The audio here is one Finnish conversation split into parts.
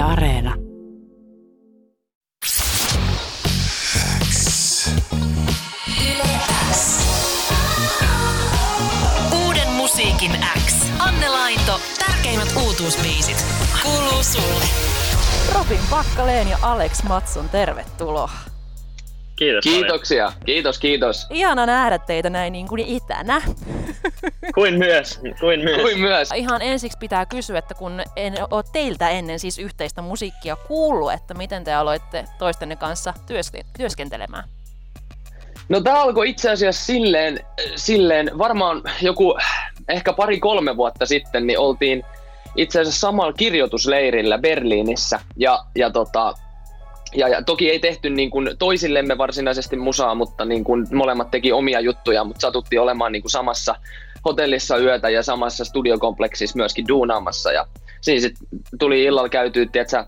Yle Areena. Uuden musiikin X. Anne Lainto, tärkeimmät uutuusbiisit. Kuuluu sulle. Robin Pakkaleen ja Alex Matson, tervetuloa. Kiitos paljon. Kiitoksia. Kiitos, kiitos. Ihana nähdä teitä näin niin kuin itänä. Kuin myös, kuin myös. Kuin myös. Ihan ensiksi pitää kysyä, että kun en ole teiltä ennen siis yhteistä musiikkia kuullut, että miten te aloitte toistenne kanssa työske- työskentelemään? No tämä alkoi itse asiassa silleen, silleen, varmaan joku ehkä pari-kolme vuotta sitten, niin oltiin itse asiassa samalla kirjoitusleirillä Berliinissä. Ja, ja, tota, ja, ja toki ei tehty niin kuin toisillemme varsinaisesti musaa, mutta niin kuin molemmat teki omia juttuja, mutta satuttiin olemaan niin kuin samassa hotellissa yötä ja samassa studiokompleksissa myöskin duunaamassa. Ja siinä sit tuli illalla käytyä, tiedätkö,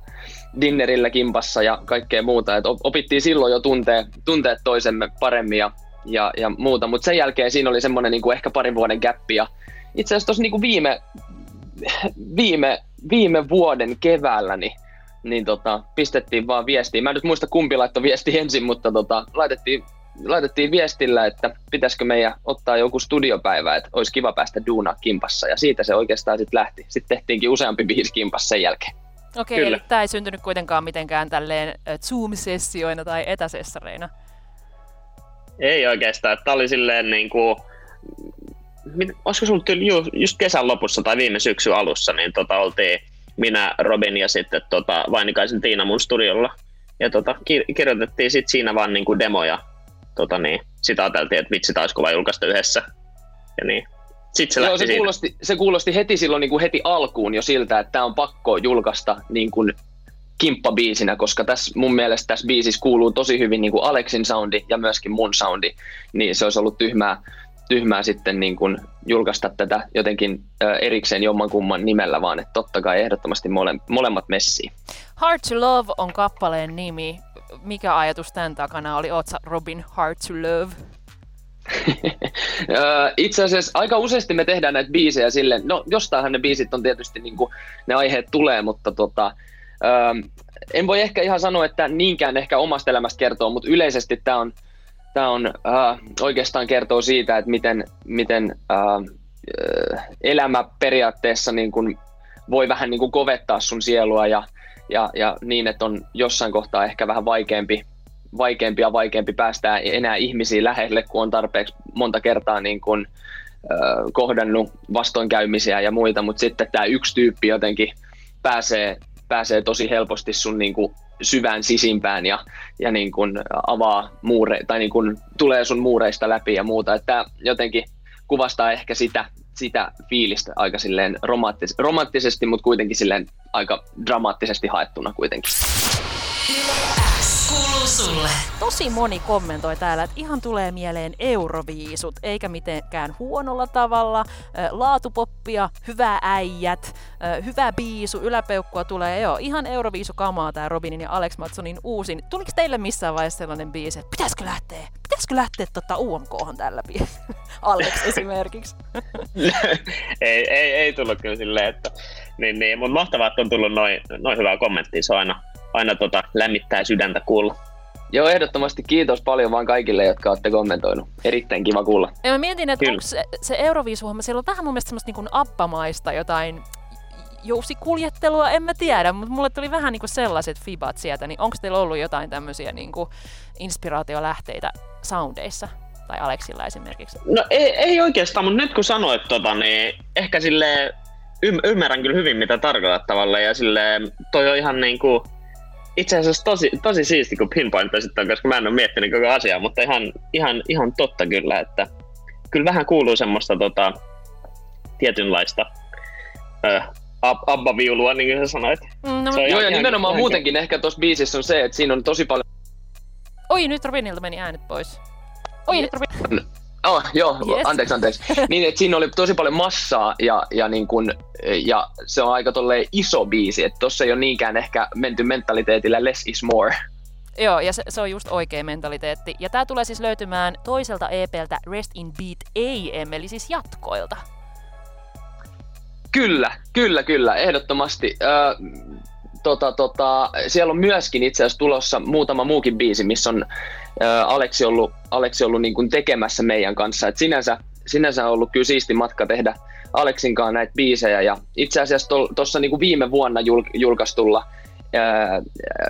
dinnerillä kimpassa ja kaikkea muuta. Et op- opittiin silloin jo tuntee, tunteet toisemme paremmin ja, ja, ja muuta, mutta sen jälkeen siinä oli semmoinen niin kuin ehkä parin vuoden gappi. Ja itse asiassa tuossa niin viime, viime, viime vuoden keväällä niin, niin tota, pistettiin vaan viestiä. Mä en nyt muista kumpi laittoi viesti ensin, mutta tota, laitettiin, laitettiin viestillä, että pitäisikö meidän ottaa joku studiopäivä, että olisi kiva päästä duunaa kimpassa. Ja siitä se oikeastaan sitten lähti. Sitten tehtiinkin useampi biisi kimpassa sen jälkeen. Okei, Kyllä. eli tämä ei syntynyt kuitenkaan mitenkään tälleen Zoom-sessioina tai etäsessareina. Ei oikeastaan. Tämä oli silleen niin kuin, olisiko se ollut tyyli ju, just kesän lopussa tai viime syksyn alussa, niin tota, oltiin minä, Robin ja sitten tota, Vainikaisen Tiina mun studiolla. Ja tota, ki- kirjoitettiin sitten siinä vaan niin kuin demoja. Tota, niin, sitä ajateltiin, että vitsi, taisi kova julkaista yhdessä. Ja niin. Sitten se Joo, se siitä. kuulosti, se kuulosti heti silloin niin kuin heti alkuun jo siltä, että tämä on pakko julkaista niin kuin kimppabiisinä, koska tässä, mun mielestä tässä biisissä kuuluu tosi hyvin niin kuin Alexin soundi ja myöskin mun soundi, niin se olisi ollut tyhmää, tyhmää sitten niin kuin julkaista tätä jotenkin erikseen jommankumman nimellä, vaan että totta kai ehdottomasti mole, molemmat messiin. Hard to Love on kappaleen nimi. Mikä ajatus tämän takana oli? Oot sä Robin Hard to Love? Itse asiassa aika useasti me tehdään näitä biisejä silleen, no jostainhan ne biisit on tietysti niin kuin, ne aiheet tulee, mutta tota, en voi ehkä ihan sanoa, että niinkään ehkä omasta elämästä kertoo, mutta yleisesti tämä on, tää on äh, oikeastaan kertoo siitä, että miten, miten äh, äh, elämä periaatteessa niin kuin voi vähän niin kuin kovettaa sun sielua ja, ja, ja niin, että on jossain kohtaa ehkä vähän vaikeampi, vaikeampi ja vaikeampi päästää enää ihmisiä lähelle, kun on tarpeeksi monta kertaa niin kuin, äh, kohdannut vastoinkäymisiä ja muita, mutta sitten tämä yksi tyyppi jotenkin pääsee, pääsee tosi helposti sun niin kuin syvään sisimpään ja, ja niin kuin avaa muure, tai niin kuin tulee sun muureista läpi ja muuta. Että jotenkin kuvastaa ehkä sitä, sitä fiilistä aika silleen romanttis, romanttisesti, mutta kuitenkin silleen aika dramaattisesti haettuna kuitenkin. Kuuluu sulle. Tosi moni kommentoi täällä, että ihan tulee mieleen euroviisut, eikä mitenkään huonolla tavalla. Laatupoppia, hyvää äijät, hyvä biisu, yläpeukkua tulee. Joo, ihan euroviisukamaa tää Robinin ja Alex Matsonin uusin. Tuliko teille missään vaiheessa sellainen biisi, että pitäisikö lähteä, pitäisikö lähteä tota UMKhan tällä biisillä? Alex esimerkiksi. ei, ei, ei tullut kyllä silleen, että niin, niin, mutta mahtavaa, että on tullut noin noi hyvää kommenttia. Se on aina, aina tota, lämmittää sydäntä kuulla. Joo, ehdottomasti kiitos paljon vaan kaikille, jotka olette kommentoinut. Erittäin kiva kuulla. Ja mä mietin, että onko se, se Euroviisuhomma, siellä on vähän mun mielestä semmoista niin appamaista jotain jousikuljettelua, en mä tiedä, mutta mulle tuli vähän niin kuin sellaiset fibat sieltä, niin onko teillä ollut jotain tämmöisiä niin kuin inspiraatiolähteitä soundeissa? Tai Aleksilla esimerkiksi. No ei, ei oikeastaan, mutta nyt kun sanoit tota, niin ehkä sille ym- ymmärrän kyllä hyvin, mitä tarkoitat tavallaan. Ja sille toi on ihan niin kuin, itse asiassa tosi, tosi siisti, kun pinpointasit ton, koska mä en ole miettinyt koko asiaa, mutta ihan, ihan, ihan totta kyllä, että kyllä vähän kuuluu semmoista tota, tietynlaista ö, abba-viulua, niin kuin sä sanoit. Mm, no, Se on Joo, ja nimenomaan ihan- muutenkin ehkä tuossa biisissä on se, että siinä on tosi paljon Oi, nyt Robinilta meni äänet pois. Oi, nyt Robin... Oh, joo, Yes. anteeksi, anteeksi. niin, että siinä oli tosi paljon massaa ja, ja, niin kun, ja se on aika iso biisi, että tossa ei ole niinkään ehkä menty mentaliteetillä less is more. Joo, ja se, se on just oikea mentaliteetti. Ja tää tulee siis löytymään toiselta EPltä Rest in Beat AM, eli siis jatkoilta. Kyllä, kyllä, kyllä, ehdottomasti. Öö, tota, tota, siellä on myöskin itse asiassa tulossa muutama muukin biisi, missä on Aleksi ollut, Aleksi ollut niin kuin tekemässä meidän kanssa. Et sinänsä, sinänsä on ollut kyllä siisti matka tehdä Aleksin kanssa näitä biisejä. Ja itse asiassa tuossa niin viime vuonna jul, julkaistulla ää,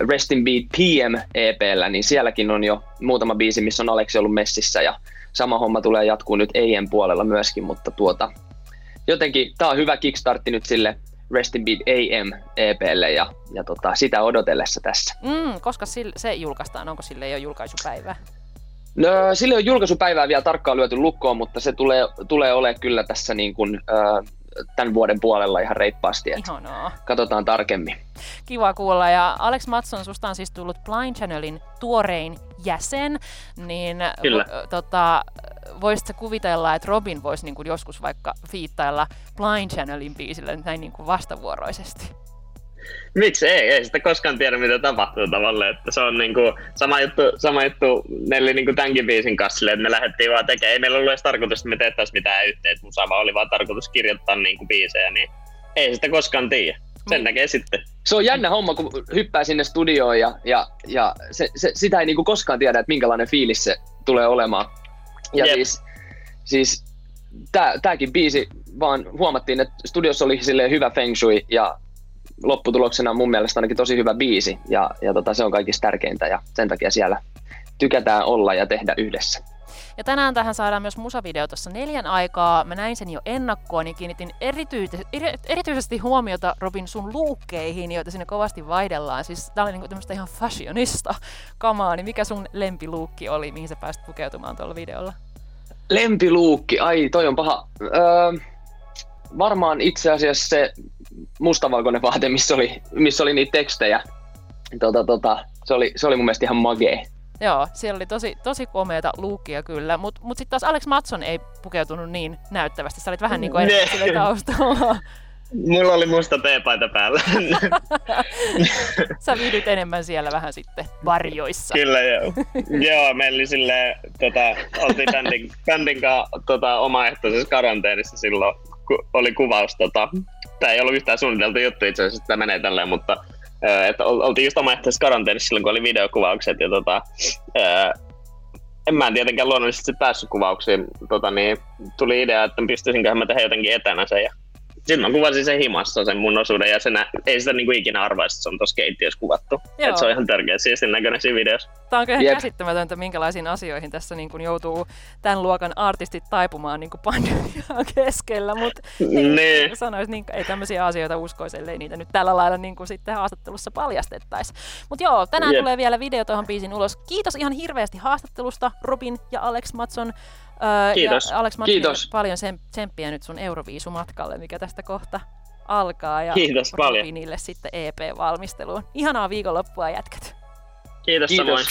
Rest in Beat PM EPllä, niin sielläkin on jo muutama biisi, missä on Aleksi ollut messissä. Ja sama homma tulee jatkuu nyt EIN puolella myöskin, mutta tuota, jotenkin tämä on hyvä kickstartti nyt sille Rest in Beat AM EPlle ja, ja tota, sitä odotellessa tässä. Mm, koska sille, se julkaistaan, onko sille jo julkaisupäivä? No, sille on julkaisupäivää vielä tarkkaan lyöty lukkoon, mutta se tulee, tulee olemaan kyllä tässä niin kuin, äh, tämän vuoden puolella ihan reippaasti. Ihanaa. Katsotaan tarkemmin. Kiva kuulla. Ja Alex Matson, susta on siis tullut Blind Channelin tuorein jäsen, niin Kyllä. Tota, voisitko kuvitella, että Robin voisi niin kuin joskus vaikka fiittailla Blind Channelin biisille näin niin kuin vastavuoroisesti? Miksi ei? Ei sitä koskaan tiedä, mitä tapahtuu tavallaan. Että se on niinku sama juttu, sama juttu Nelli niinku tämänkin biisin kanssa, että me lähdettiin vaan tekemään. Ei meillä ollut edes tarkoitus, että me tehtäisiin mitään yhteen musaa, vaan oli vaan tarkoitus kirjoittaa niinku biisejä, niin ei sitä koskaan tiedä. Sen mm. näkee sitten. Se on jännä homma, kun hyppää sinne studioon ja, ja, ja se, se, sitä ei niinku koskaan tiedä, että minkälainen fiilis se tulee olemaan. Ja Jep. siis, siis tämäkin biisi vaan huomattiin, että studiossa oli silleen hyvä feng shui ja lopputuloksena mun mielestä ainakin tosi hyvä biisi ja, ja tota, se on kaikista tärkeintä ja sen takia siellä tykätään olla ja tehdä yhdessä. Ja tänään tähän saadaan myös musavideo tuossa neljän aikaa. Mä näin sen jo ennakkoon niin kiinnitin erityisesti, erityisesti huomiota Robin sun luukkeihin, joita sinne kovasti vaihdellaan. Siis tää oli niinku tämmöistä ihan fashionista kamaa, niin mikä sun lempiluukki oli, mihin sä pääsit pukeutumaan tuolla videolla? Lempiluukki, ai toi on paha. Öö, varmaan itse asiassa se mustavalkoinen vaate, missä oli, missä oli niitä tekstejä. Tota, tota, se, oli, se oli mun mielestä ihan magee. Joo, siellä oli tosi, tosi komeita luukkia kyllä, mutta mut sitten taas Alex Matson ei pukeutunut niin näyttävästi. Sä olit vähän niin kuin taustalla. Mulla oli musta teepaita päällä. Sä viihdyt enemmän siellä vähän sitten varjoissa. Kyllä joo. joo, meillä oli silleen, tota, oltiin bändin, bändin kanssa tota, omaehtoisessa karanteenissa silloin, oli kuvaus. Tota, tämä ei ollut yhtään suunniteltu juttu itse asiassa, että menee tälleen, mutta että oltiin just omaehtoisessa karanteenissa silloin, kun oli videokuvaukset. Ja tota, en mä tietenkään luonnollisesti päässyt kuvauksiin. Tota, niin tuli idea, että pystyisinköhän mä tehdä jotenkin etänä sen. Ja sitten mä kuvasin sen himassa sen mun osuuden ja sen, ei sitä niinku ikinä arvaisi, että se on tuossa keittiössä kuvattu. Että se on ihan törkeä siistin näköinen siinä videossa. Tämä on kyllä käsittämätöntä, minkälaisiin asioihin tässä niin kuin joutuu tämän luokan artistit taipumaan niin kuin pandemiaa keskellä, mutta niin. sanois, niin, ei tämmöisiä asioita uskoisi, ellei niitä nyt tällä lailla niin kuin sitten haastattelussa paljastettaisi. Mutta joo, tänään Jep. tulee vielä video tuohon biisin ulos. Kiitos ihan hirveästi haastattelusta, Robin ja Alex Matson. Kiitos. Ja Alex Kiitos. paljon tsemppiä nyt sun Euroviisumatkalle, mikä tästä kohta alkaa. Ja Kiitos paljon. Robinille sitten EP-valmisteluun. Ihanaa viikonloppua jätkät. Kiitos, Kiitos. samoin.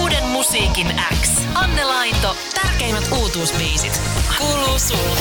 Uuden musiikin X. Anne Lainto, tärkeimmät uutuusbiisit. Kuuluu sulle.